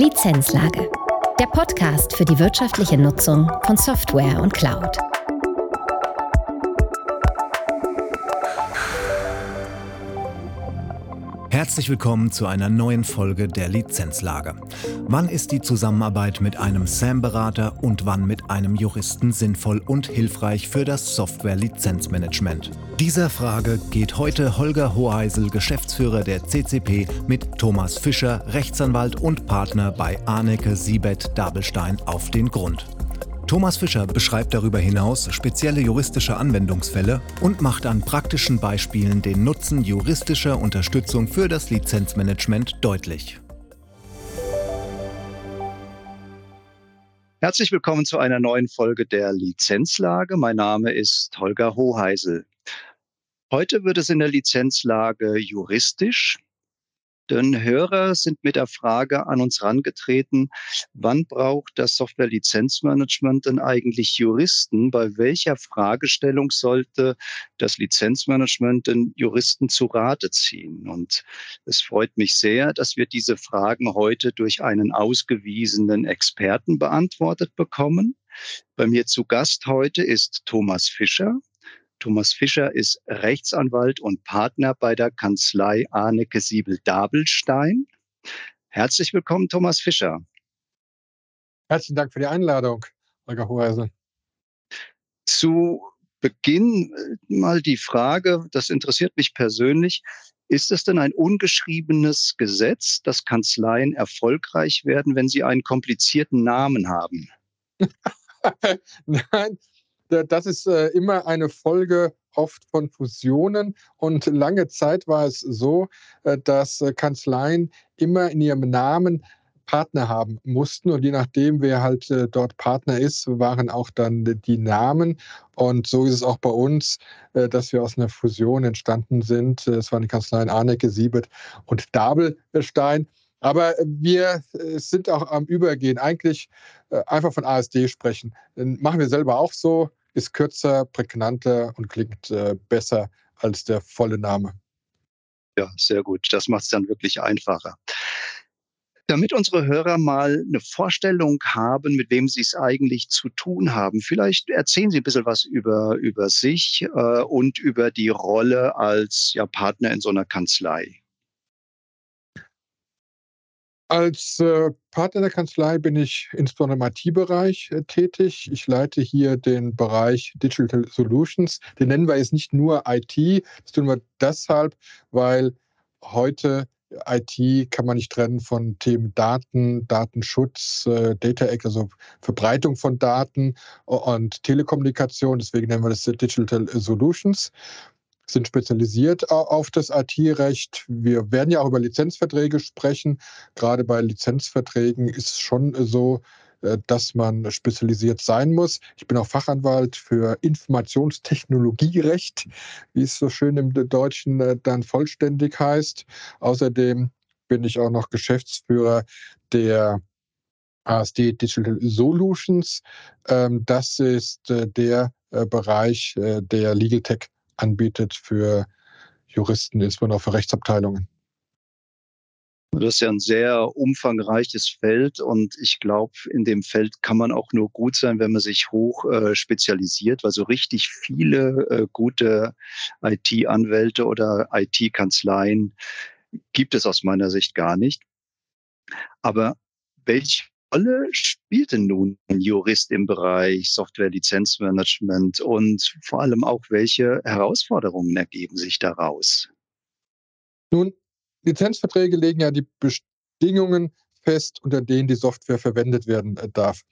Lizenzlage. Der Podcast für die wirtschaftliche Nutzung von Software und Cloud. Herzlich willkommen zu einer neuen Folge der Lizenzlage. Wann ist die Zusammenarbeit mit einem SAM-Berater und wann mit einem Juristen sinnvoll und hilfreich für das Software-Lizenzmanagement? Dieser Frage geht heute Holger Hoheisel, Geschäftsführer der CCP, mit Thomas Fischer, Rechtsanwalt und Partner bei Arnecke Siebet Dabelstein auf den Grund. Thomas Fischer beschreibt darüber hinaus spezielle juristische Anwendungsfälle und macht an praktischen Beispielen den Nutzen juristischer Unterstützung für das Lizenzmanagement deutlich. Herzlich willkommen zu einer neuen Folge der Lizenzlage. Mein Name ist Holger Hoheisel. Heute wird es in der Lizenzlage juristisch. Denn Hörer sind mit der Frage an uns herangetreten, wann braucht das Software-Lizenzmanagement denn eigentlich Juristen? Bei welcher Fragestellung sollte das Lizenzmanagement den Juristen zu Rate ziehen? Und es freut mich sehr, dass wir diese Fragen heute durch einen ausgewiesenen Experten beantwortet bekommen. Bei mir zu Gast heute ist Thomas Fischer. Thomas Fischer ist Rechtsanwalt und Partner bei der Kanzlei Arnecke Siebel-Dabelstein. Herzlich willkommen, Thomas Fischer. Herzlichen Dank für die Einladung, Holger Hoheisel. Zu Beginn äh, mal die Frage, das interessiert mich persönlich. Ist es denn ein ungeschriebenes Gesetz, dass Kanzleien erfolgreich werden, wenn sie einen komplizierten Namen haben? Nein, das ist äh, immer eine Folge oft von Fusionen. Und lange Zeit war es so, äh, dass äh, Kanzleien immer in ihrem Namen Partner haben mussten. Und je nachdem, wer halt dort Partner ist, waren auch dann die Namen. Und so ist es auch bei uns, dass wir aus einer Fusion entstanden sind. Es waren die Kanzleien Arnecke, Siebet und Dabelstein. Aber wir sind auch am Übergehen. Eigentlich einfach von ASD sprechen. Machen wir selber auch so ist kürzer, prägnanter und klingt äh, besser als der volle Name. Ja, sehr gut. Das macht es dann wirklich einfacher. Damit unsere Hörer mal eine Vorstellung haben, mit wem sie es eigentlich zu tun haben, vielleicht erzählen Sie ein bisschen was über, über sich äh, und über die Rolle als ja, Partner in so einer Kanzlei. Als äh, Partner der Kanzlei bin ich insbesondere im IT-Bereich äh, tätig. Ich leite hier den Bereich Digital Solutions. Den nennen wir jetzt nicht nur IT. Das tun wir deshalb, weil heute IT kann man nicht trennen von Themen Daten, Datenschutz, äh, Data Act, also Verbreitung von Daten und Telekommunikation. Deswegen nennen wir das Digital Solutions sind spezialisiert auf das IT-Recht. Wir werden ja auch über Lizenzverträge sprechen. Gerade bei Lizenzverträgen ist es schon so, äh, dass man spezialisiert sein muss. Ich bin auch Fachanwalt für Informationstechnologierecht, wie es so schön im Deutschen äh, dann vollständig heißt. Außerdem bin ich auch noch Geschäftsführer der ASD Digital Solutions. Ähm, das ist äh, der Bereich der Legal Tech anbietet für Juristen, insbesondere auch für Rechtsabteilungen. Das ist ja ein sehr umfangreiches Feld und ich glaube, in dem Feld kann man auch nur gut sein, wenn man sich hoch äh, spezialisiert, weil so richtig viele äh, gute IT-Anwälte oder IT-Kanzleien gibt es aus meiner Sicht gar nicht. Aber welche Rolle spielt denn nun ein Jurist im Bereich Software-Lizenzmanagement und vor allem auch, welche Herausforderungen ergeben sich daraus? Nun, Lizenzverträge legen ja die Bedingungen fest, unter denen die Software verwendet werden äh, darf.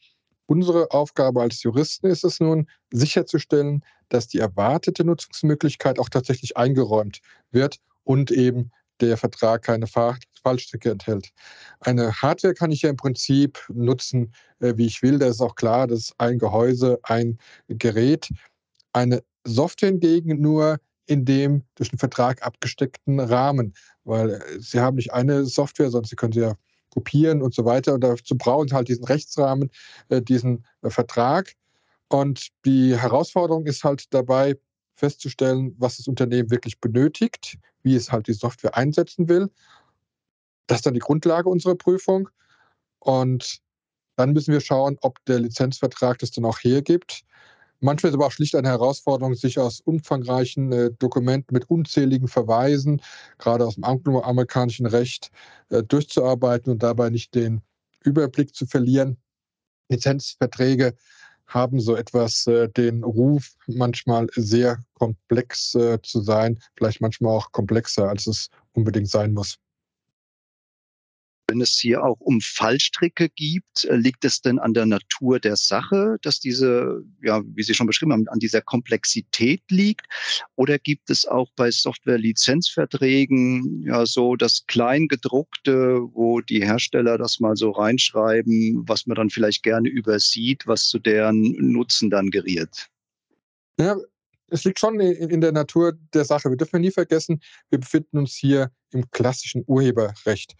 Unsere Aufgabe als Juristen ist es nun, sicherzustellen, dass die erwartete Nutzungsmöglichkeit auch tatsächlich eingeräumt wird und eben der Vertrag keine Fallstricke enthält. Eine Hardware kann ich ja im Prinzip nutzen, äh, wie ich will. Das ist auch klar, das ist ein Gehäuse, ein Gerät. Eine Software hingegen nur in dem durch den Vertrag abgesteckten Rahmen, weil äh, Sie haben nicht eine Software, sondern Sie können sie ja kopieren und so weiter. Und dazu brauchen Sie halt diesen Rechtsrahmen, äh, diesen Vertrag. Und die Herausforderung ist halt dabei, festzustellen, was das Unternehmen wirklich benötigt, wie es halt die Software einsetzen will. Das ist dann die Grundlage unserer Prüfung. Und dann müssen wir schauen, ob der Lizenzvertrag das dann auch hergibt. Manchmal ist aber auch schlicht eine Herausforderung, sich aus umfangreichen äh, Dokumenten mit unzähligen Verweisen, gerade aus dem angloamerikanischen Recht, äh, durchzuarbeiten und dabei nicht den Überblick zu verlieren. Lizenzverträge haben so etwas äh, den Ruf, manchmal sehr komplex äh, zu sein, vielleicht manchmal auch komplexer, als es unbedingt sein muss. Wenn es hier auch um Fallstricke gibt, äh, liegt es denn an der Natur der Sache, dass diese, ja, wie Sie schon beschrieben haben, an dieser Komplexität liegt? Oder gibt es auch bei Software-Lizenzverträgen ja so das Kleingedruckte, wo die Hersteller das mal so reinschreiben, was man dann vielleicht gerne übersieht, was zu deren Nutzen dann geriert? Ja, es liegt schon in der Natur der Sache. Wir dürfen nie vergessen, wir befinden uns hier im klassischen Urheberrecht.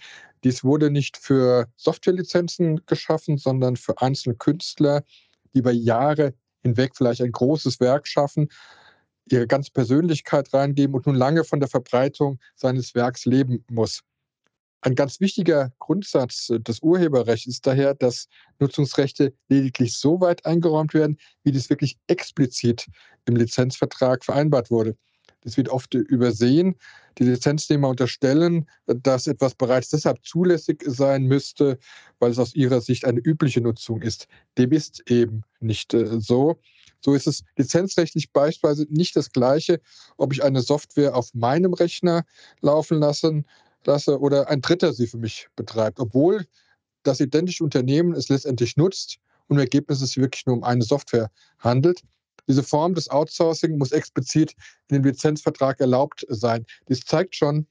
Dies wurde nicht für Softwarelizenzen geschaffen, sondern für einzelne Künstler, die über Jahre hinweg vielleicht ein großes Werk schaffen, ihre ganze Persönlichkeit reingeben und nun lange von der Verbreitung seines Werks leben muss. Ein ganz wichtiger Grundsatz äh, des Urheberrechts ist daher, dass Nutzungsrechte lediglich so weit eingeräumt werden, wie dies wirklich explizit im Lizenzvertrag vereinbart wurde. Das wird oft übersehen. Die Lizenznehmer unterstellen, dass etwas bereits deshalb zulässig sein müsste, weil es aus ihrer Sicht eine übliche Nutzung ist. Dem ist eben nicht äh, so. So ist es lizenzrechtlich beispielsweise nicht das Gleiche, ob ich eine Software auf meinem Rechner laufen lassen lasse oder ein Dritter sie für mich betreibt, obwohl das identische Unternehmen es letztendlich nutzt und im Ergebnis es wirklich nur um eine Software handelt. Diese Form des Outsourcing muss explizit in dem Lizenzvertrag erlaubt sein. Dies zeigt schon,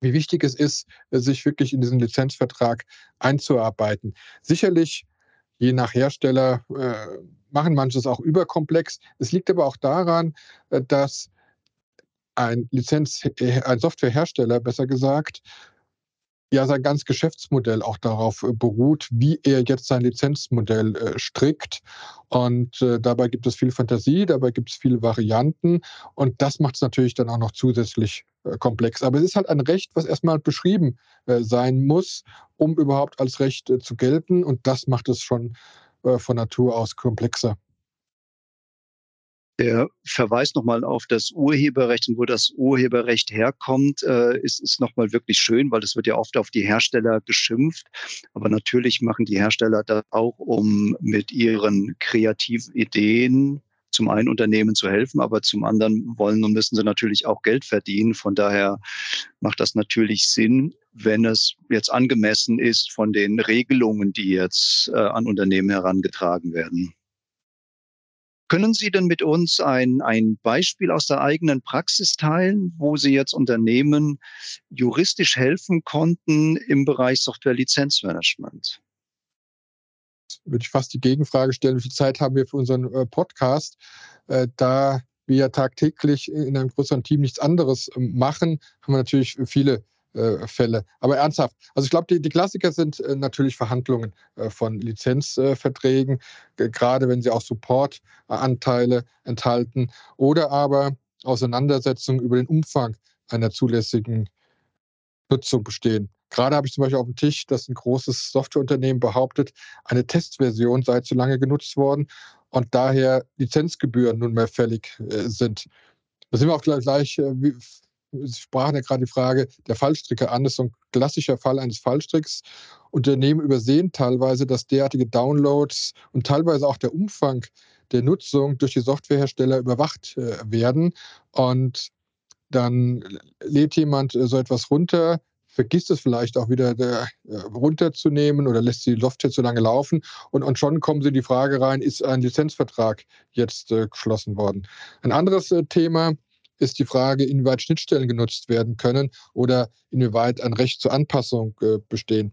wie wichtig es ist, sich wirklich in diesen Lizenzvertrag einzuarbeiten. Sicherlich, je nach Hersteller, äh, machen manches auch überkomplex. Es liegt aber auch daran, äh, dass ein Lizenz, äh, ein Softwarehersteller, besser gesagt, ja sein ganz Geschäftsmodell auch darauf äh, beruht, wie er jetzt sein Lizenzmodell äh, strickt. Und äh, dabei gibt es viel Fantasie, dabei gibt es viele Varianten und das macht es natürlich dann auch noch zusätzlich komplex. Aber es ist halt ein Recht, was erstmal beschrieben sein muss, um überhaupt als Recht zu gelten und das macht es schon von Natur aus komplexer. Der Verweis nochmal auf das Urheberrecht und wo das Urheberrecht herkommt, äh, ist, ist nochmal wirklich schön, weil das wird ja oft auf die Hersteller geschimpft. Aber natürlich machen die Hersteller das auch, um mit ihren kreativen Ideen zum einen Unternehmen zu helfen, aber zum anderen wollen und müssen sie natürlich auch Geld verdienen. Von daher macht das natürlich Sinn, wenn es jetzt angemessen ist von den Regelungen, die jetzt äh, an Unternehmen herangetragen werden. Können Sie denn mit uns ein, ein Beispiel aus der eigenen Praxis teilen, wo Sie jetzt Unternehmen juristisch helfen konnten im Bereich Software-Lizenzmanagement? Würde ich fast die Gegenfrage stellen, wie viel Zeit haben wir für unseren äh, Podcast? Äh, da wir ja tagtäglich in einem größeren Team nichts anderes ähm, machen, haben wir natürlich viele Fälle. Aber ernsthaft, also ich glaube, die, die, Klassiker sind äh, natürlich Verhandlungen äh, von Lizenzverträgen, gerade wenn sie auch Supportanteile enthalten oder aber Auseinandersetzungen über den Umfang einer zulässigen Nutzung bestehen. Gerade habe ich zum Beispiel auf dem Tisch, dass ein großes Softwareunternehmen behauptet, eine Testversion sei zu lange genutzt worden und daher Lizenzgebühren nunmehr fällig äh, sind. Da sind wir auch gleich, gleich äh, Sie sprachen ja gerade die Frage der Fallstricke an. Das ist so ein klassischer Fall eines Fallstricks. Unternehmen übersehen teilweise, dass derartige Downloads und teilweise auch der Umfang der Nutzung durch die Softwarehersteller überwacht äh, werden. Und dann lädt jemand äh, so etwas runter, vergisst es vielleicht auch wieder der, äh, runterzunehmen oder lässt die Software zu lange laufen. Und, und schon kommen sie in die Frage rein, ist ein Lizenzvertrag jetzt geschlossen worden? Ein anderes Thema ist die Frage, inwieweit Schnittstellen genutzt werden können oder inwieweit ein Recht zur Anpassung äh, bestehen.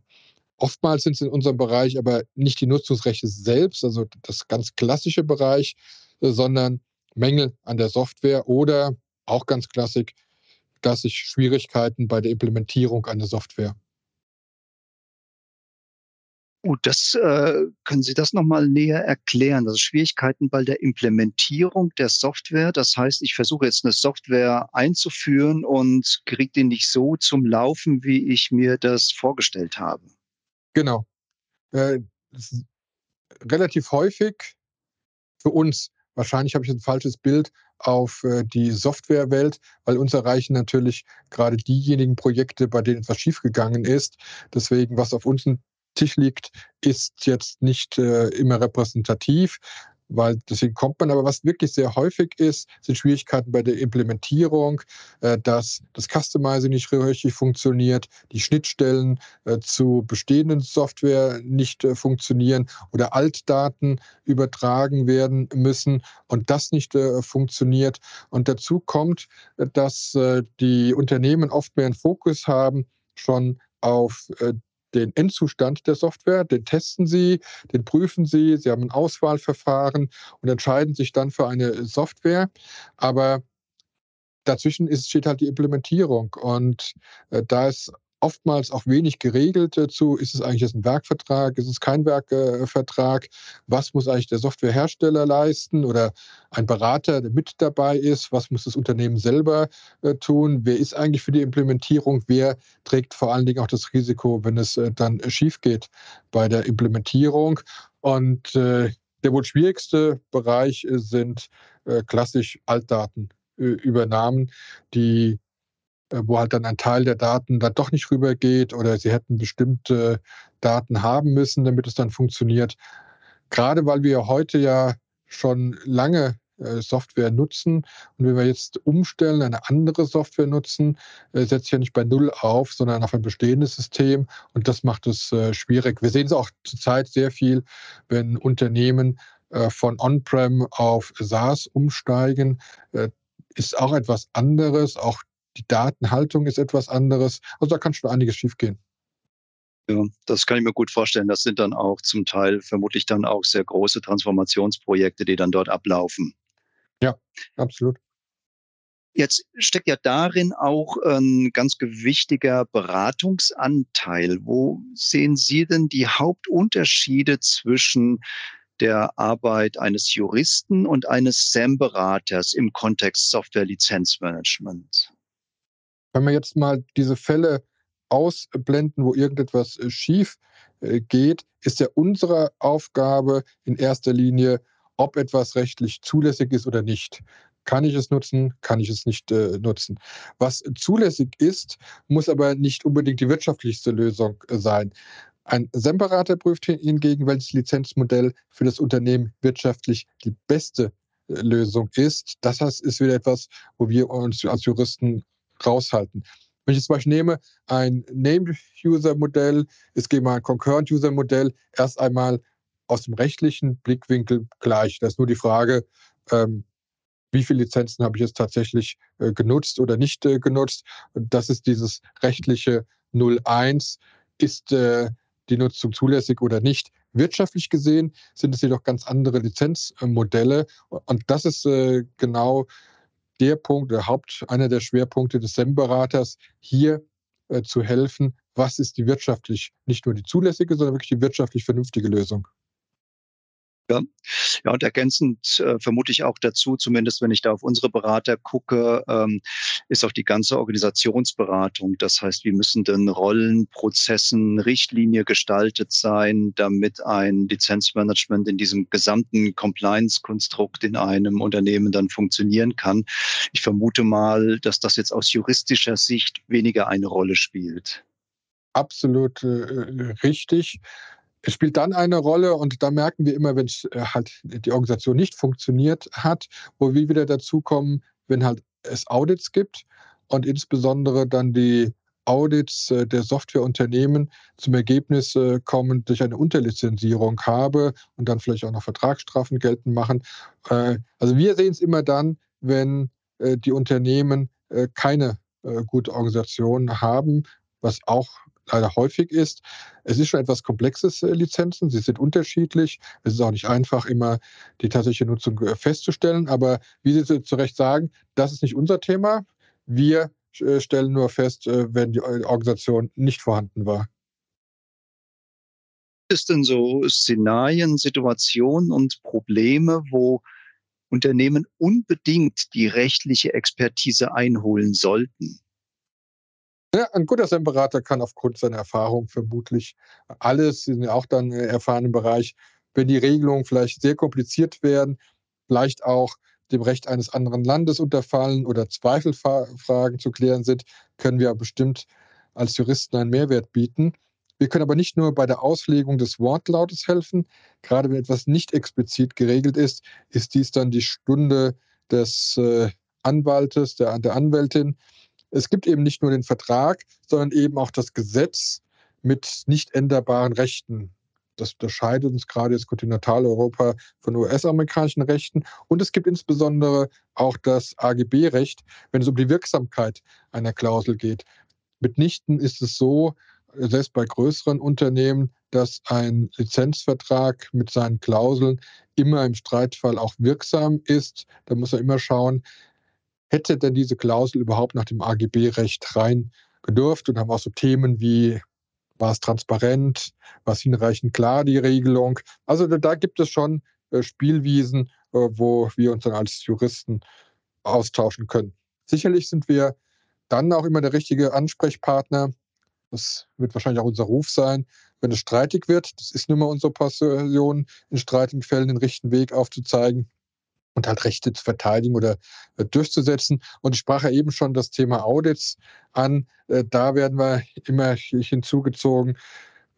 Oftmals sind es in unserem Bereich aber nicht die Nutzungsrechte selbst, also das ganz klassische Bereich, äh, sondern Mängel an der Software oder auch ganz klassisch, klassisch Schwierigkeiten bei der Implementierung einer Software. Gut, das äh, können Sie das nochmal näher erklären? Also Schwierigkeiten bei der Implementierung der Software. Das heißt, ich versuche jetzt eine Software einzuführen und kriege die nicht so zum Laufen, wie ich mir das vorgestellt habe. Genau. äh, relativ häufig für uns, wahrscheinlich habe ich ein falsches Bild auf äh, die Softwarewelt, weil uns erreichen natürlich gerade diejenigen Projekte, bei denen etwas schiefgegangen ist. Deswegen, was auf uns Tisch liegt, ist jetzt nicht äh, immer repräsentativ weil deswegen kommt man. Aber was wirklich sehr häufig ist, sind Schwierigkeiten bei der Implementierung, äh, dass das Customizing nicht richtig funktioniert, die Schnittstellen äh, zu bestehenden Software nicht äh, funktionieren oder Altdaten übertragen werden müssen und das nicht funktioniert. Und dazu kommt, dass die Unternehmen oft mehr einen Fokus haben, schon auf den Endzustand der Software, den testen Sie, den prüfen Sie, Sie haben ein Auswahlverfahren und entscheiden sich dann für eine Software. Aber dazwischen ist, steht halt die Implementierung und äh, da ist oftmals auch wenig geregelt dazu. Ist es eigentlich jetzt ein Werkvertrag? Ist es kein Werkvertrag? Was muss eigentlich der Softwarehersteller leisten oder ein Berater, der mit dabei ist? Was muss das Unternehmen selber äh, tun? Wer ist eigentlich für die Implementierung? Wer trägt vor allen Dingen auch das Risiko, wenn es äh, dann schief geht bei der Implementierung? Und äh, der wohl schwierigste Bereich sind äh, klassisch Altdatenübernahmen, die äh, wo halt dann ein Teil der Daten dann doch nicht rübergeht oder sie hätten bestimmte Daten haben müssen, damit es dann funktioniert. Gerade weil wir heute ja schon lange äh, Software nutzen und wenn wir jetzt umstellen, eine andere Software nutzen, äh, setzt ja nicht bei Null auf, sondern auf ein bestehendes System und das macht es schwierig. Wir sehen es auch zurzeit sehr viel, wenn Unternehmen von On-Prem auf SaaS umsteigen, ist auch etwas anderes. Auch die Datenhaltung ist etwas anderes. Also da kann schon einiges schiefgehen. Ja, das kann ich mir gut vorstellen. Das sind dann auch zum Teil vermutlich dann auch sehr große Transformationsprojekte, die dann dort ablaufen. Ja, absolut. Jetzt steckt ja darin auch ein ganz gewichtiger Beratungsanteil. Wo sehen Sie denn die Hauptunterschiede zwischen der Arbeit eines Juristen und eines SAM-Beraters im Kontext Software-Lizenzmanagement? Wenn wir jetzt mal diese Fälle ausblenden, wo irgendetwas äh, schief äh, geht, ist ja unsere Aufgabe in erster Linie, ob etwas rechtlich zulässig ist oder nicht. Kann ich es nutzen, kann ich es nicht äh, nutzen. Was zulässig ist, muss aber nicht unbedingt die wirtschaftlichste Lösung äh, sein. Ein SEM-Berater prüft hingegen, welches Lizenzmodell für das Unternehmen wirtschaftlich die beste Lösung ist. Das heißt, ist wieder etwas, wo wir uns als Juristen raushalten. Wenn ich zum Beispiel nehme, ein Name-User-Modell, es geht mal ein Concurrent-User-Modell, erst einmal aus dem rechtlichen Blickwinkel gleich. Da ist nur die Frage, ähm, wie viele Lizenzen habe ich jetzt tatsächlich äh, genutzt oder nicht äh, genutzt. Das ist dieses rechtliche 01. Ist äh, die Nutzung zulässig oder nicht? Wirtschaftlich gesehen sind es jedoch ganz andere Lizenzmodelle. Und das ist äh, genau der Punkt, der Haupt, einer der Schwerpunkte des SEM-Beraters, hier äh, zu helfen, was ist die wirtschaftlich, nicht nur die zulässige, sondern wirklich die wirtschaftlich vernünftige Lösung. Ja, ja und ergänzend äh, vermute ich auch dazu, zumindest wenn ich da auf unsere Berater gucke, ähm, ist auch die ganze Organisationsberatung. Das heißt, wie müssen denn Rollen, Prozessen, Richtlinie gestaltet sein, damit ein Lizenzmanagement in diesem gesamten Compliance-Konstrukt in einem Unternehmen dann funktionieren kann. Ich vermute mal, dass das jetzt aus juristischer Sicht weniger eine Rolle spielt. Absolut äh, richtig. Es spielt dann eine Rolle und da merken wir immer, wenn äh, halt die Organisation nicht funktioniert hat, wo wir wieder dazukommen, wenn halt es Audits gibt und insbesondere dann die Audits äh, der Softwareunternehmen zum Ergebnis äh, kommen, dass ich eine Unterlizenzierung habe und dann vielleicht auch noch Vertragsstrafen geltend machen. Also wir sehen es immer dann, wenn die Unternehmen keine gute Organisation haben, was auch leider häufig ist. Es ist schon etwas komplexes, äh, Lizenzen. Sie sind unterschiedlich. Es ist auch nicht einfach, immer die tatsächliche Nutzung äh, festzustellen. Aber wie Sie zu Recht sagen, das ist nicht unser Thema. Wir äh, stellen nur fest, wenn die Organisation nicht vorhanden war. Ist denn so Szenarien, Situationen und Probleme, wo Unternehmen unbedingt die rechtliche Expertise einholen sollten? Ja, ein guter SEM-Berater kann aufgrund seiner Erfahrung vermutlich alles, sie sind ja auch dann äh, erfahren im Bereich, wenn die Regelungen vielleicht sehr kompliziert werden, vielleicht auch dem Recht eines anderen Landes unterfallen oder Zweifelfragen zu klären sind, können wir bestimmt als Juristen einen Mehrwert bieten. Wir können aber nicht nur bei der Auslegung des Wortlautes helfen. Gerade wenn etwas nicht explizit geregelt ist, ist dies dann die Stunde des äh, Anwaltes, der, der Anwältin. Es gibt eben nicht nur den Vertrag, sondern eben auch das Gesetz mit nicht änderbaren Rechten. Das unterscheidet uns gerade jetzt Kontinentaleuropa von US-amerikanischen Rechten. Und es gibt insbesondere auch das AGB-Recht, wenn es um die Wirksamkeit einer Klausel geht. Mitnichten ist es so, selbst bei größeren Unternehmen, dass ein Lizenzvertrag mit seinen Klauseln immer im Streitfall auch wirksam ist. Da muss man immer schauen, hätte denn diese Klausel überhaupt nach dem AGB-Recht rein gedurft und haben auch so Themen wie war es transparent, war es hinreichend klar, die Regelung. Also da gibt es schon äh, Spielwiesen, äh, wo wir uns dann als Juristen austauschen können. Sicherlich sind wir dann auch immer der richtige Ansprechpartner. Das wird wahrscheinlich auch unser Ruf sein, wenn es streitig wird. Das ist nun mal unsere Passion, in streitigen Fällen den richtigen Weg aufzuzeigen und halt Rechte zu verteidigen oder äh, durchzusetzen. Und ich sprach ja eben schon das Thema Audits an. Äh, da werden wir immer hinzugezogen,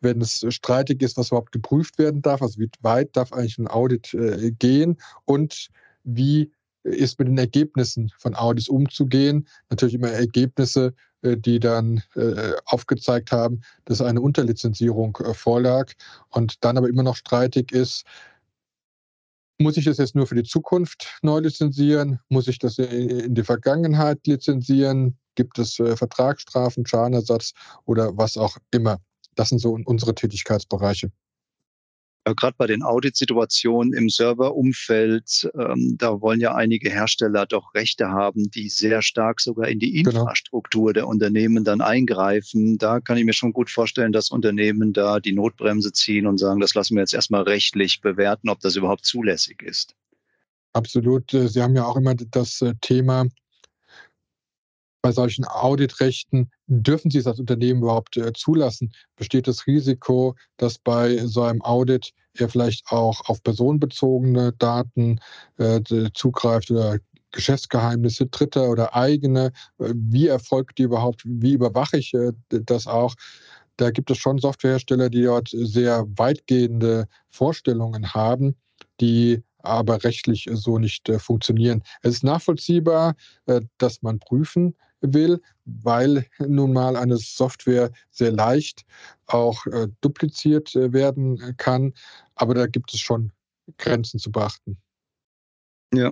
wenn es streitig ist, was überhaupt geprüft werden darf. Also wie weit darf eigentlich ein Audit äh, gehen und wie ist mit den Ergebnissen von Audits umzugehen. Natürlich immer Ergebnisse, die dann aufgezeigt haben, dass eine Unterlizenzierung vorlag und dann aber immer noch streitig ist, muss ich das jetzt nur für die Zukunft neu lizenzieren? Muss ich das in die Vergangenheit lizenzieren? Gibt es äh, Vertragsstrafen, Schadenersatz oder was auch immer? Das sind so unsere Tätigkeitsbereiche. Ja, Gerade bei den Auditsituationen im Serverumfeld, ähm, da wollen ja einige Hersteller doch Rechte haben, die sehr stark sogar in die genau. Infrastruktur genau. der Unternehmen dann eingreifen. Da kann ich mir schon gut vorstellen, dass Unternehmen da die Notbremse ziehen und sagen, das lassen wir jetzt erstmal rechtlich bewerten, ob das überhaupt zulässig ist. Absolut. Äh, Sie haben ja auch immer das äh, Thema, bei solchen Auditrechten, dürfen Sie es als Unternehmen überhaupt äh, zulassen? Besteht das Risiko, dass bei so einem Audit er vielleicht auch auf personenbezogene Daten äh, zugreift oder Geschäftsgeheimnisse Dritter oder eigene? Äh, wie erfolgt die überhaupt? Wie überwache ich das auch? Da gibt es schon Softwarehersteller, die dort sehr weitgehende Vorstellungen haben, die aber rechtlich so nicht funktionieren. Es ist nachvollziehbar, dass man prüfen will, weil nun mal eine Software sehr leicht auch äh, dupliziert äh, werden kann. Aber da gibt es schon Grenzen zu beachten. Ja.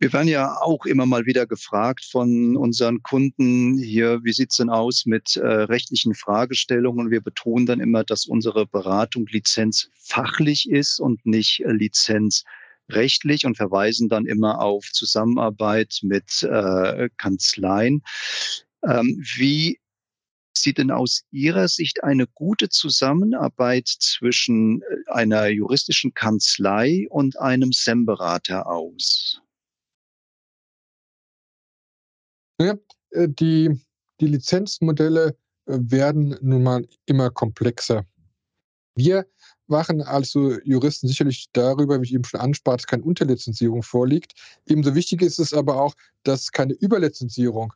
Wir werden ja auch immer mal wieder gefragt von unseren Kunden hier, wie sieht's denn aus mit äh, rechtlichen Fragestellungen? Und wir betonen dann immer, dass unsere Beratung lizenzfachlich ist und nicht äh, lizenzrechtlich und verweisen dann immer auf Zusammenarbeit mit äh, Kanzleien. Ähm, wie sieht denn aus Ihrer Sicht eine gute Zusammenarbeit zwischen äh, einer juristischen Kanzlei und einem SEM-Berater aus? Ja, äh, die, die Lizenzmodelle äh, werden nun mal immer komplexer. Wir wachen also Juristen sicherlich darüber, wie ich eben schon anspart, dass keine Unterlizenzierung vorliegt. Ebenso wichtig ist es aber auch, dass keine Überlizenzierung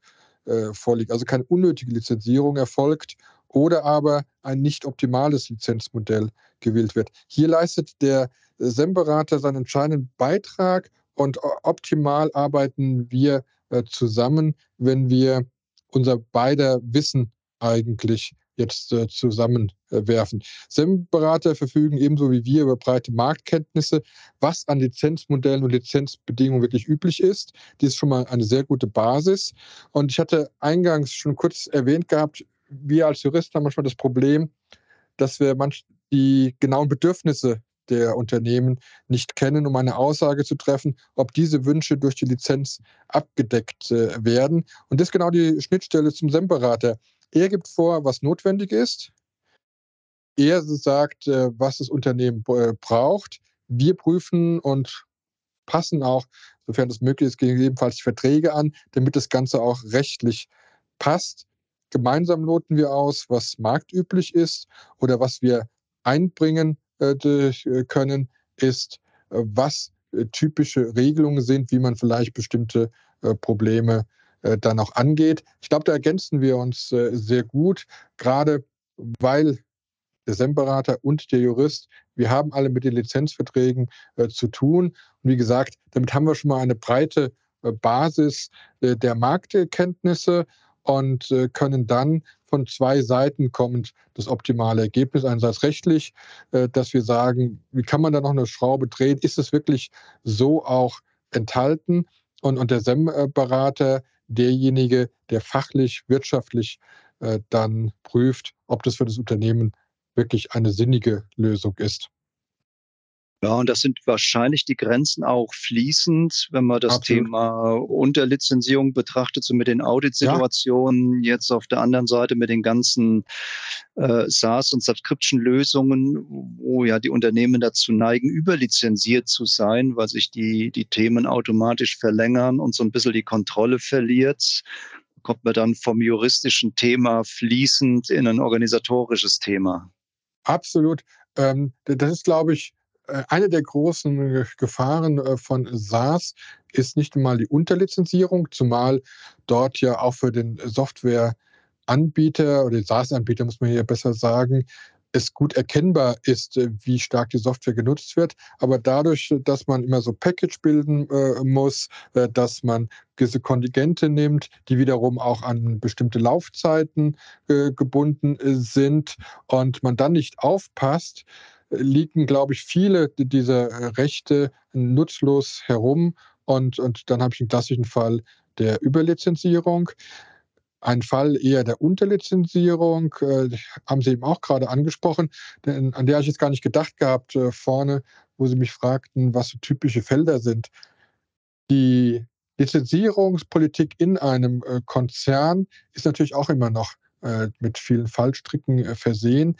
äh, vorliegt, also keine unnötige Lizenzierung erfolgt oder aber ein nicht optimales Lizenzmodell gewählt wird. Hier leistet der SEM-Berater seinen entscheidenden Beitrag und optimal arbeiten wir äh, zusammen, wenn wir unser beider Wissen eigentlich jetzt äh, zusammenwerfen. SEM-Berater verfügen ebenso wie wir über breite Marktkenntnisse, was an Lizenzmodellen und Lizenzbedingungen wirklich üblich ist. Dies ist schon mal eine sehr gute Basis. Und ich hatte eingangs schon kurz erwähnt gehabt, wir als Juristen haben manchmal das Problem, dass wir manch die genauen Bedürfnisse der Unternehmen nicht kennen, um eine Aussage zu treffen, ob diese Wünsche durch die Lizenz abgedeckt äh, werden. Und das ist genau die Schnittstelle zum SEM-Berater. Er gibt vor, was notwendig ist. Er sagt, äh, was das Unternehmen äh, braucht. Wir prüfen und passen auch, sofern das möglich ist, gegebenenfalls die Verträge an, damit das Ganze auch rechtlich passt. gemeinsam loten wir aus, was marktüblich ist oder was wir einbringen äh, können, ist, was typische Regelungen sind, wie man vielleicht bestimmte Probleme äh, dann auch angeht. Ich glaube, da ergänzen wir uns sehr gut, gerade weil der SEM-Berater und der Jurist, wir haben alle mit den Lizenzverträgen äh, zu tun. Und wie gesagt, damit haben wir schon mal eine breite äh, Basis äh, der Marktkenntnisse und äh, können dann von zwei Seiten kommend das optimale Ergebnis, einerseits rechtlich, äh, dass wir sagen, wie kann man da noch eine Schraube drehen? Ist es wirklich so auch enthalten? Und, und der SEM-Berater, derjenige, der fachlich, wirtschaftlich äh, dann prüft, ob das für das Unternehmen wirklich eine sinnige Lösung ist. Ja, und das sind wahrscheinlich die Grenzen auch fließend, wenn man das Absolut. Thema Unterlizenzierung betrachtet, so mit den Auditsituationen, ja. jetzt auf der anderen Seite mit den ganzen äh, SaaS- und Subscription-Lösungen, wo ja die Unternehmen dazu neigen, überlizenziert zu sein, weil sich die, die Themen automatisch verlängern und so ein bisschen die Kontrolle verliert kommt man dann vom juristischen Thema fließend in ein organisatorisches Thema. Absolut. Ähm, das ist, glaube ich, eine der großen Gefahren äh, von SaaS ist nicht einmal die Unterlizenzierung, zumal dort ja auch für den Softwareanbieter oder den SaaS-Anbieter, muss man hier besser sagen, es gut erkennbar ist, äh, wie stark die Software genutzt wird. Aber dadurch, dass man immer so Package bilden äh, muss, äh, dass man gewisse Kontingente nimmt, die wiederum auch an bestimmte Laufzeiten äh, gebunden äh, sind und man dann nicht aufpasst, liegen, glaube ich, viele dieser Rechte nutzlos herum. Und, und dann habe ich einen klassischen Fall der Überlizenzierung. Ein Fall eher der Unterlizenzierung, äh, haben Sie eben auch gerade angesprochen, denn an der ich jetzt gar nicht gedacht gehabt äh, vorne, wo Sie mich fragten, was so typische Felder sind. Die Lizenzierungspolitik in einem äh, Konzern ist natürlich auch immer noch äh, mit vielen Fallstricken äh, versehen,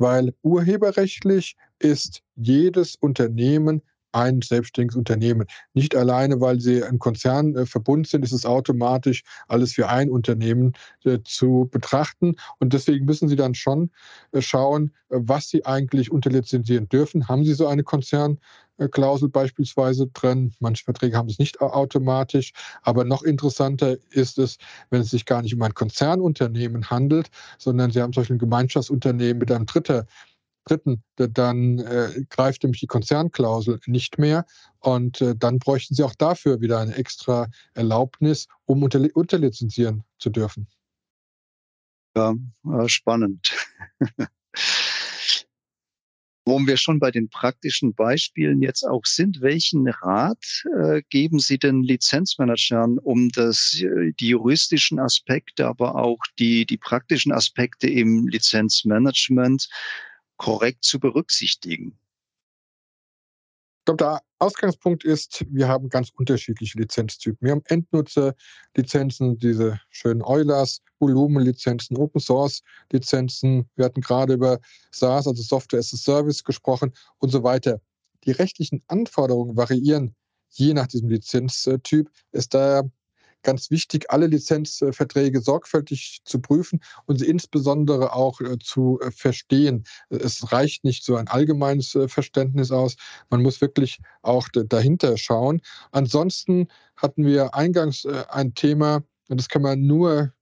weil urheberrechtlich ist jedes Unternehmen ein selbstständiges Unternehmen. Nicht alleine, weil sie ein Konzern äh, verbunden sind, ist es automatisch alles für ein Unternehmen äh, zu betrachten. Und deswegen müssen sie dann schon äh, schauen, äh, was sie eigentlich unterlizenzieren dürfen. Haben sie so eine Konzernklausel beispielsweise drin? Manche Verträge haben es nicht automatisch. Aber noch interessanter ist es, wenn es sich gar nicht um ein Konzernunternehmen handelt, sondern sie haben zum Beispiel ein Gemeinschaftsunternehmen mit einem Dritter Dritten, dann äh, greift nämlich die Konzernklausel nicht mehr und äh, dann bräuchten sie auch dafür wieder eine extra Erlaubnis, um unter, unterlizenzieren zu dürfen. Ja, spannend. Wo wir schon bei den praktischen Beispielen jetzt auch sind, welchen Rat äh, geben Sie den Lizenzmanagern, um das, äh, die juristischen Aspekte, aber auch die, die praktischen Aspekte im Lizenzmanagement korrekt zu berücksichtigen? Ich glaube, der Ausgangspunkt ist, wir haben ganz unterschiedliche Lizenztypen. Wir haben Endnutzerlizenzen, diese schönen Eulers, Volumenlizenzen, Open Source Lizenzen. Wir hatten gerade über SaaS, also Software as a Service gesprochen und so weiter. Die rechtlichen Anforderungen variieren je nach diesem Lizenztyp. Ist daher ganz wichtig, alle Lizenzverträge sorgfältig zu prüfen und sie insbesondere auch äh, zu äh, verstehen. Es reicht nicht so ein allgemeines äh, Verständnis aus. Man muss wirklich auch dahinter schauen. Ansonsten hatten wir eingangs ein Thema, und das kann man nur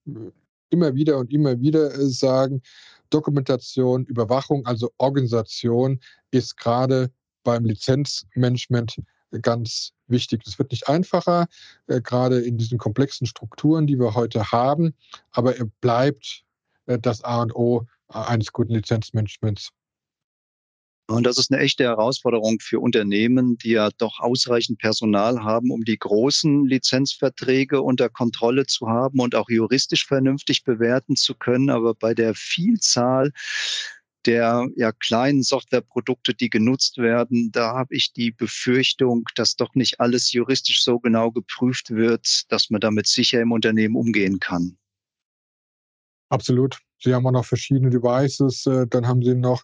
immer wieder und immer wieder sagen, Dokumentation, Überwachung, also Organisation ist gerade beim Lizenzmanagement ganz wichtig. Das wird nicht einfacher, äh, gerade in diesen komplexen Strukturen, die wir heute haben, aber er bleibt äh, das A und O äh, eines guten Lizenzmanagements. Und das ist eine echte Herausforderung für Unternehmen, die ja doch ausreichend Personal haben, um die großen Lizenzverträge unter Kontrolle zu haben und auch juristisch vernünftig bewerten zu können. Aber bei der Vielzahl der ja, kleinen Softwareprodukte, die genutzt werden, da habe ich die Befürchtung, dass doch nicht alles juristisch so genau geprüft wird, dass man damit sicher im Unternehmen umgehen kann. Absolut. Sie haben auch noch verschiedene Devices, äh, dann haben Sie noch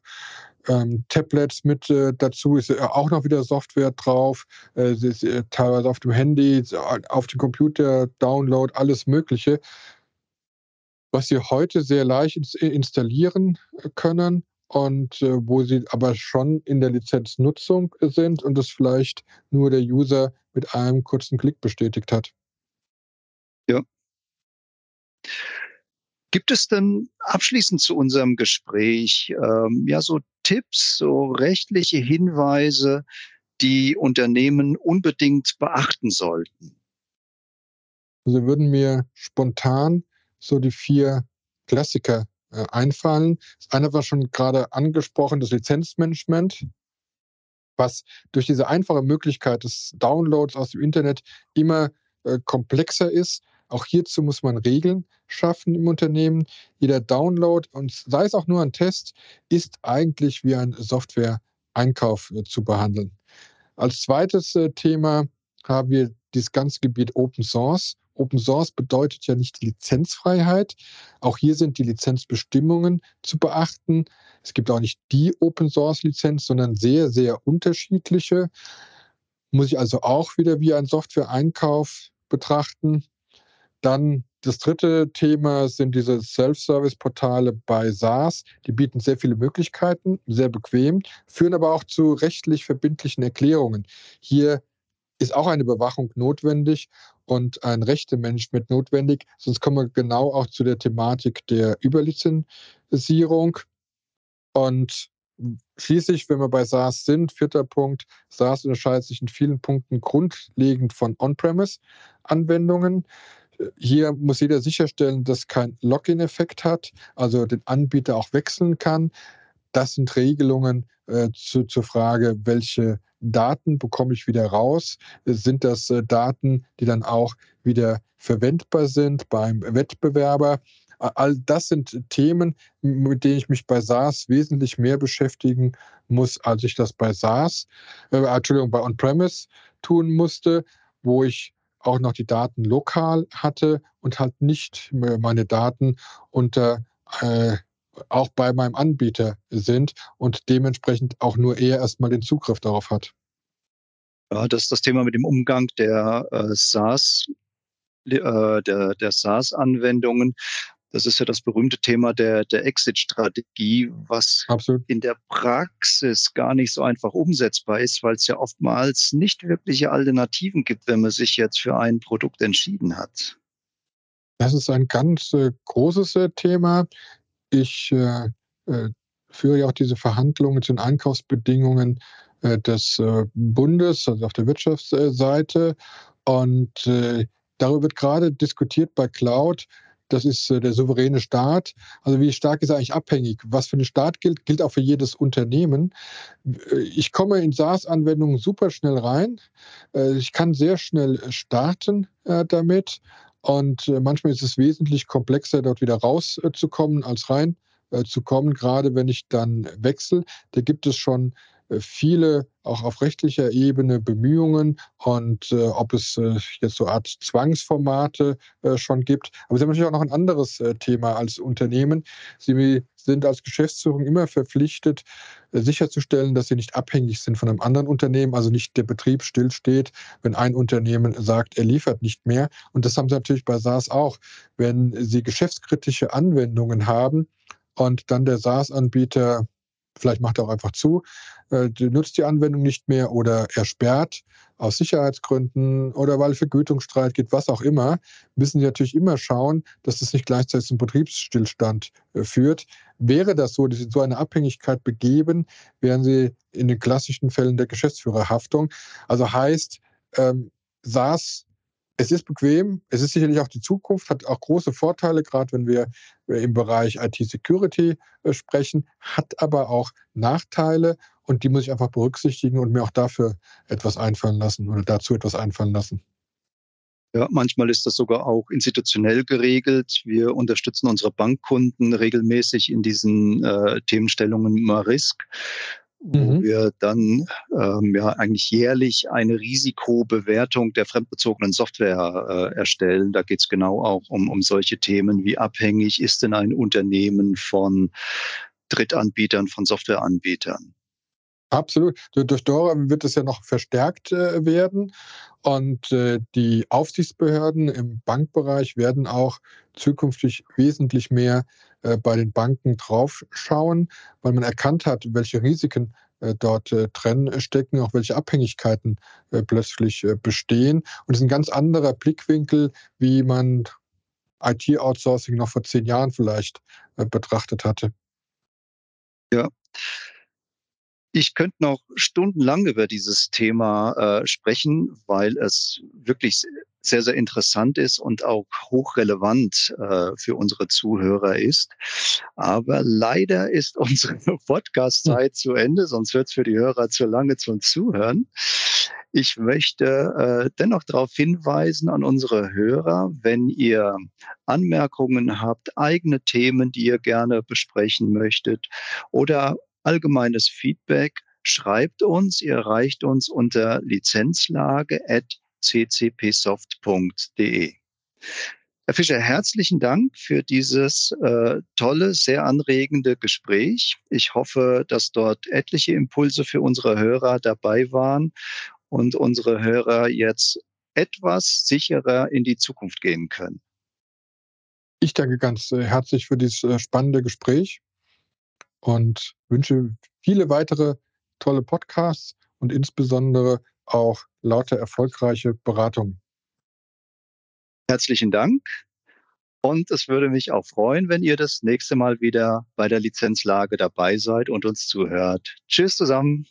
ähm, Tablets mit äh, dazu, ist äh, auch noch wieder Software drauf, äh, ist, äh, teilweise auf dem Handy, auf dem Computer, Download, alles Mögliche. Was Sie heute sehr leicht installieren können und äh, wo sie aber schon in der Lizenznutzung sind und es vielleicht nur der User mit einem kurzen Klick bestätigt hat. Ja. Gibt es denn abschließend zu unserem Gespräch ähm, ja so Tipps, so rechtliche Hinweise, die Unternehmen unbedingt beachten sollten? Sie würden mir spontan so die vier Klassiker äh, einfallen. Das eine war schon gerade angesprochen, das Lizenzmanagement, was durch diese einfache Möglichkeit des Downloads aus dem Internet immer äh, komplexer ist. Auch hierzu muss man Regeln schaffen im Unternehmen. Jeder Download, und sei es auch nur ein Test, ist eigentlich wie ein Software-Einkauf äh, zu behandeln. Als zweites äh, Thema haben wir dieses ganze Gebiet Open Source. Open Source bedeutet ja nicht Lizenzfreiheit. Auch hier sind die Lizenzbestimmungen zu beachten. Es gibt auch nicht die Open Source Lizenz, sondern sehr, sehr unterschiedliche. Muss ich also auch wieder wie ein Software-Einkauf betrachten. Dann das dritte Thema sind diese Self-Service-Portale bei SaaS. Die bieten sehr viele Möglichkeiten, sehr bequem, führen aber auch zu rechtlich verbindlichen Erklärungen. Hier ist auch eine Überwachung notwendig und ein Rechtemanagement notwendig. Sonst kommen wir genau auch zu der Thematik der Überlizenzierung. Und schließlich, wenn wir bei SaaS sind, vierter Punkt, SaaS unterscheidet sich in vielen Punkten grundlegend von On-Premise-Anwendungen. Hier muss jeder sicherstellen, dass kein Login-Effekt hat, also den Anbieter auch wechseln kann. Das sind Regelungen äh, zu, zur Frage, welche Daten bekomme ich wieder raus? Sind das äh, Daten, die dann auch wieder verwendbar sind beim Wettbewerber? All das sind Themen, mit denen ich mich bei SaaS wesentlich mehr beschäftigen muss, als ich das bei SaaS, äh, Entschuldigung, bei On-Premise tun musste, wo ich auch noch die Daten lokal hatte und halt nicht meine Daten unter äh, auch bei meinem Anbieter sind und dementsprechend auch nur er erstmal den Zugriff darauf hat. Ja, das ist das Thema mit dem Umgang der äh, SaaS, äh, der, der SaaS-Anwendungen. Das ist ja das berühmte Thema der, der Exit-Strategie, was Absolut. in der Praxis gar nicht so einfach umsetzbar ist, weil es ja oftmals nicht wirkliche Alternativen gibt, wenn man sich jetzt für ein Produkt entschieden hat. Das ist ein ganz äh, großes äh, Thema. Ich äh, äh, führe ja auch diese Verhandlungen zu den Einkaufsbedingungen äh, des äh, Bundes, also auf der Wirtschaftsseite. Und äh, darüber wird gerade diskutiert bei Cloud. Das ist der souveräne Staat. Also wie stark ist er eigentlich abhängig? Was für den Staat gilt, gilt auch für jedes Unternehmen. Ich komme in SaaS-Anwendungen super schnell rein. Ich kann sehr schnell starten damit. Und äh, manchmal ist es wesentlich komplexer, dort wieder rauszukommen, als rein äh, gerade wenn ich dann wechsle. Da gibt es schon äh, viele auch auf rechtlicher Ebene Bemühungen und äh, ob es äh, jetzt so eine Art Zwangsformate äh, schon gibt. Aber Sie haben natürlich auch noch ein anderes äh, Thema als Unternehmen. Sie sind als Geschäftsführung immer verpflichtet, äh, sicherzustellen, dass Sie nicht abhängig sind von einem anderen Unternehmen, also nicht der Betrieb stillsteht, wenn ein Unternehmen sagt, er liefert nicht mehr. Und das haben Sie natürlich bei SaaS auch. Wenn Sie geschäftskritische Anwendungen haben, und dann der SaaS-Anbieter vielleicht macht er auch einfach zu, äh, nutzt die Anwendung nicht mehr oder er sperrt aus Sicherheitsgründen oder weil Vergütungsstreit gibt, was auch immer, müssen Sie natürlich immer schauen, dass das nicht gleichzeitig zum Betriebsstillstand äh, führt. Wäre das so, dass Sie so eine Abhängigkeit begeben, wären Sie in den klassischen Fällen der Geschäftsführerhaftung. Also heißt, ähm, SaaS es ist bequem, es ist sicherlich auch die Zukunft, hat auch große Vorteile, gerade wenn wir äh, im Bereich IT-Security äh, sprechen, hat aber auch Nachteile und die muss ich einfach berücksichtigen und mir auch dafür etwas einfallen lassen oder dazu etwas einfallen lassen. Ja, manchmal ist das sogar auch institutionell geregelt. Wir unterstützen unsere Bankkunden regelmäßig in diesen äh, Themenstellungen MARISK wo mhm. wir dann ähm, ja eigentlich jährlich eine Risikobewertung der fremdbezogenen Software äh, erstellen. Da geht es genau auch um, um solche Themen, wie abhängig ist denn ein Unternehmen von Drittanbietern, von Softwareanbietern. Absolut. Durch Dora wird es ja noch verstärkt äh, werden. Und äh, die Aufsichtsbehörden im Bankbereich werden auch zukünftig wesentlich mehr bei den Banken draufschauen, weil man erkannt hat, welche Risiken äh, dort äh, drin stecken, auch welche Abhängigkeiten äh, plötzlich bestehen. Und es ist ein ganz anderer Blickwinkel, wie man IT-Outsourcing noch vor zehn Jahren vielleicht betrachtet hatte. Ja, ich könnte noch stundenlang über dieses Thema äh, sprechen, weil es wirklich sehr, sehr interessant ist und auch hochrelevant äh, für unsere Zuhörer ist. Aber leider ist unsere Podcast-Zeit zu Ende, sonst wird es für die Hörer zu lange zum Zuhören. Ich möchte äh, dennoch darauf hinweisen an unsere Hörer, wenn ihr Anmerkungen habt, eigene Themen, die ihr gerne besprechen möchtet oder allgemeines Feedback, schreibt uns, ihr erreicht uns unter lizenzlage.ccpsoft.de. Herr Fischer, herzlichen Dank für dieses äh, tolle, sehr anregende Gespräch. Ich hoffe, dass dort etliche Impulse für unsere Hörer dabei waren und unsere Hörer jetzt etwas sicherer in die Zukunft gehen können. Ich danke ganz äh, herzlich für dieses äh, spannende Gespräch und wünsche viele weitere tolle Podcasts und insbesondere auch lauter erfolgreiche Beratungen. Herzlichen Dank. Und es würde mich auch freuen, wenn ihr das nächste Mal wieder bei der Lizenzlage dabei seid und uns zuhört. Tschüss zusammen.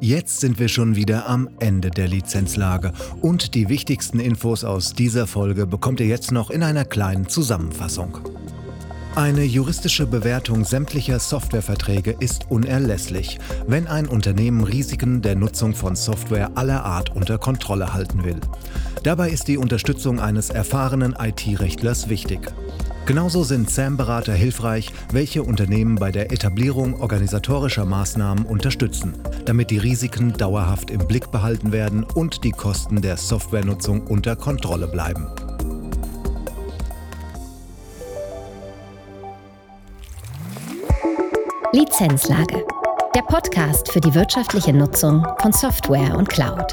Jetzt sind wir schon wieder am Ende der Lizenzlage und die wichtigsten Infos aus dieser Folge bekommt ihr jetzt noch in einer kleinen Zusammenfassung. Eine juristische Bewertung sämtlicher Softwareverträge ist unerlässlich, wenn ein Unternehmen Risiken der Nutzung von Software aller Art unter Kontrolle halten will. Dabei ist die Unterstützung eines erfahrenen IT-Rechtlers wichtig. Genauso sind SAM-Berater hilfreich, welche Unternehmen bei der Etablierung organisatorischer Maßnahmen unterstützen, damit die Risiken dauerhaft im Blick behalten werden und die Kosten der Softwarenutzung unter Kontrolle bleiben. Lizenzlage. Der Podcast für die wirtschaftliche Nutzung von Software und Cloud.